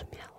yeah